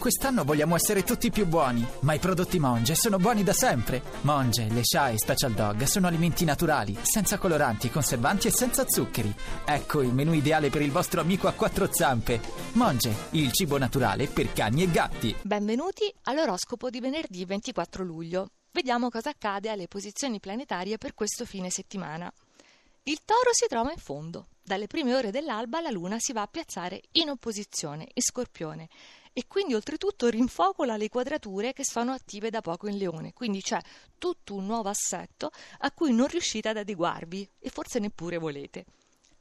Quest'anno vogliamo essere tutti più buoni, ma i prodotti Monge sono buoni da sempre. Monge, le Sha e Special Dog sono alimenti naturali, senza coloranti, conservanti e senza zuccheri. Ecco il menù ideale per il vostro amico a quattro zampe. Monge, il cibo naturale per cani e gatti. Benvenuti all'oroscopo di venerdì 24 luglio. Vediamo cosa accade alle posizioni planetarie per questo fine settimana. Il toro si trova in fondo. Dalle prime ore dell'alba la luna si va a piazzare in opposizione, in scorpione e quindi oltretutto rinfocola le quadrature che sono attive da poco in Leone, quindi c'è tutto un nuovo assetto a cui non riuscite ad adeguarvi e forse neppure volete.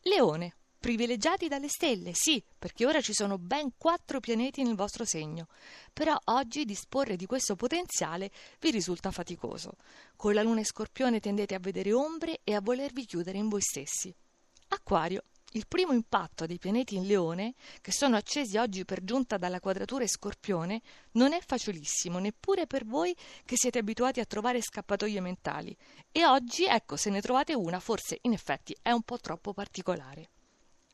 Leone, privilegiati dalle stelle, sì, perché ora ci sono ben quattro pianeti nel vostro segno, però oggi disporre di questo potenziale vi risulta faticoso. Con la luna in scorpione tendete a vedere ombre e a volervi chiudere in voi stessi. Acquario, il primo impatto dei pianeti in Leone, che sono accesi oggi per giunta dalla quadratura Scorpione, non è facilissimo neppure per voi che siete abituati a trovare scappatoie mentali. E oggi, ecco, se ne trovate una, forse in effetti è un po' troppo particolare.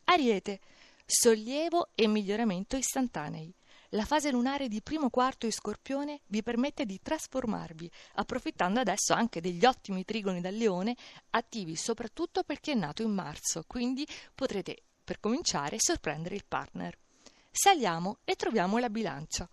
Ariete, sollievo e miglioramento istantanei. La fase lunare di primo quarto in Scorpione vi permette di trasformarvi, approfittando adesso anche degli ottimi trigoni dal leone, attivi soprattutto per chi è nato in marzo, quindi potrete, per cominciare, sorprendere il partner. Saliamo e troviamo la bilancia.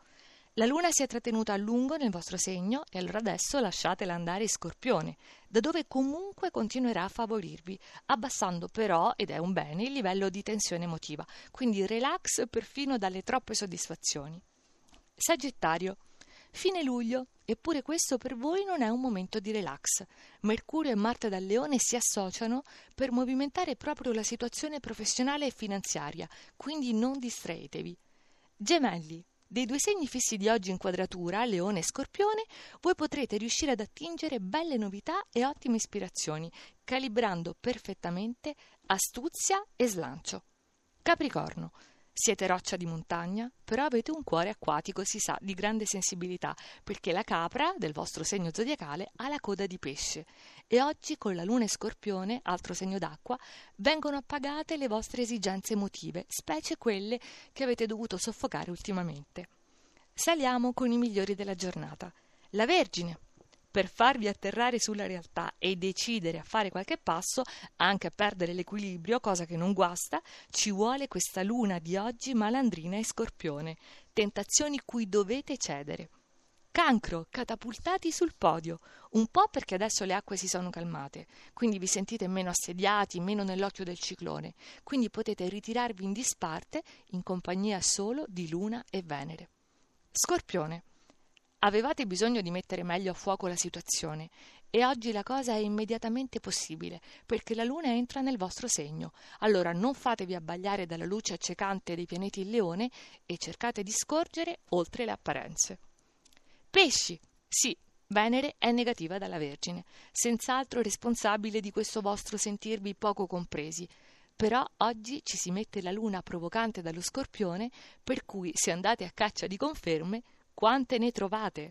La luna si è trattenuta a lungo nel vostro segno e allora adesso lasciatela andare in scorpione, da dove comunque continuerà a favorirvi, abbassando però, ed è un bene, il livello di tensione emotiva, quindi relax perfino dalle troppe soddisfazioni. Sagittario. Fine luglio, eppure questo per voi non è un momento di relax. Mercurio e Marte dal Leone si associano per movimentare proprio la situazione professionale e finanziaria, quindi non distraetevi. Gemelli. Dei due segni fissi di oggi in quadratura, Leone e Scorpione, voi potrete riuscire ad attingere belle novità e ottime ispirazioni, calibrando perfettamente astuzia e slancio. Capricorno. Siete roccia di montagna, però avete un cuore acquatico, si sa, di grande sensibilità, perché la capra del vostro segno zodiacale ha la coda di pesce e oggi con la luna e scorpione, altro segno d'acqua, vengono appagate le vostre esigenze emotive, specie quelle che avete dovuto soffocare ultimamente. Saliamo con i migliori della giornata. La Vergine, per farvi atterrare sulla realtà e decidere a fare qualche passo, anche a perdere l'equilibrio, cosa che non guasta, ci vuole questa luna di oggi malandrina e scorpione, tentazioni cui dovete cedere. Cancro, catapultati sul podio, un po' perché adesso le acque si sono calmate, quindi vi sentite meno assediati, meno nell'occhio del ciclone, quindi potete ritirarvi in disparte in compagnia solo di Luna e Venere. Scorpione, Avevate bisogno di mettere meglio a fuoco la situazione e oggi la cosa è immediatamente possibile perché la luna entra nel vostro segno. Allora non fatevi abbagliare dalla luce accecante dei pianeti in leone e cercate di scorgere oltre le apparenze. Pesci. Sì, Venere è negativa dalla Vergine, senz'altro responsabile di questo vostro sentirvi poco compresi. Però oggi ci si mette la luna provocante dallo scorpione, per cui se andate a caccia di conferme, quante ne trovate?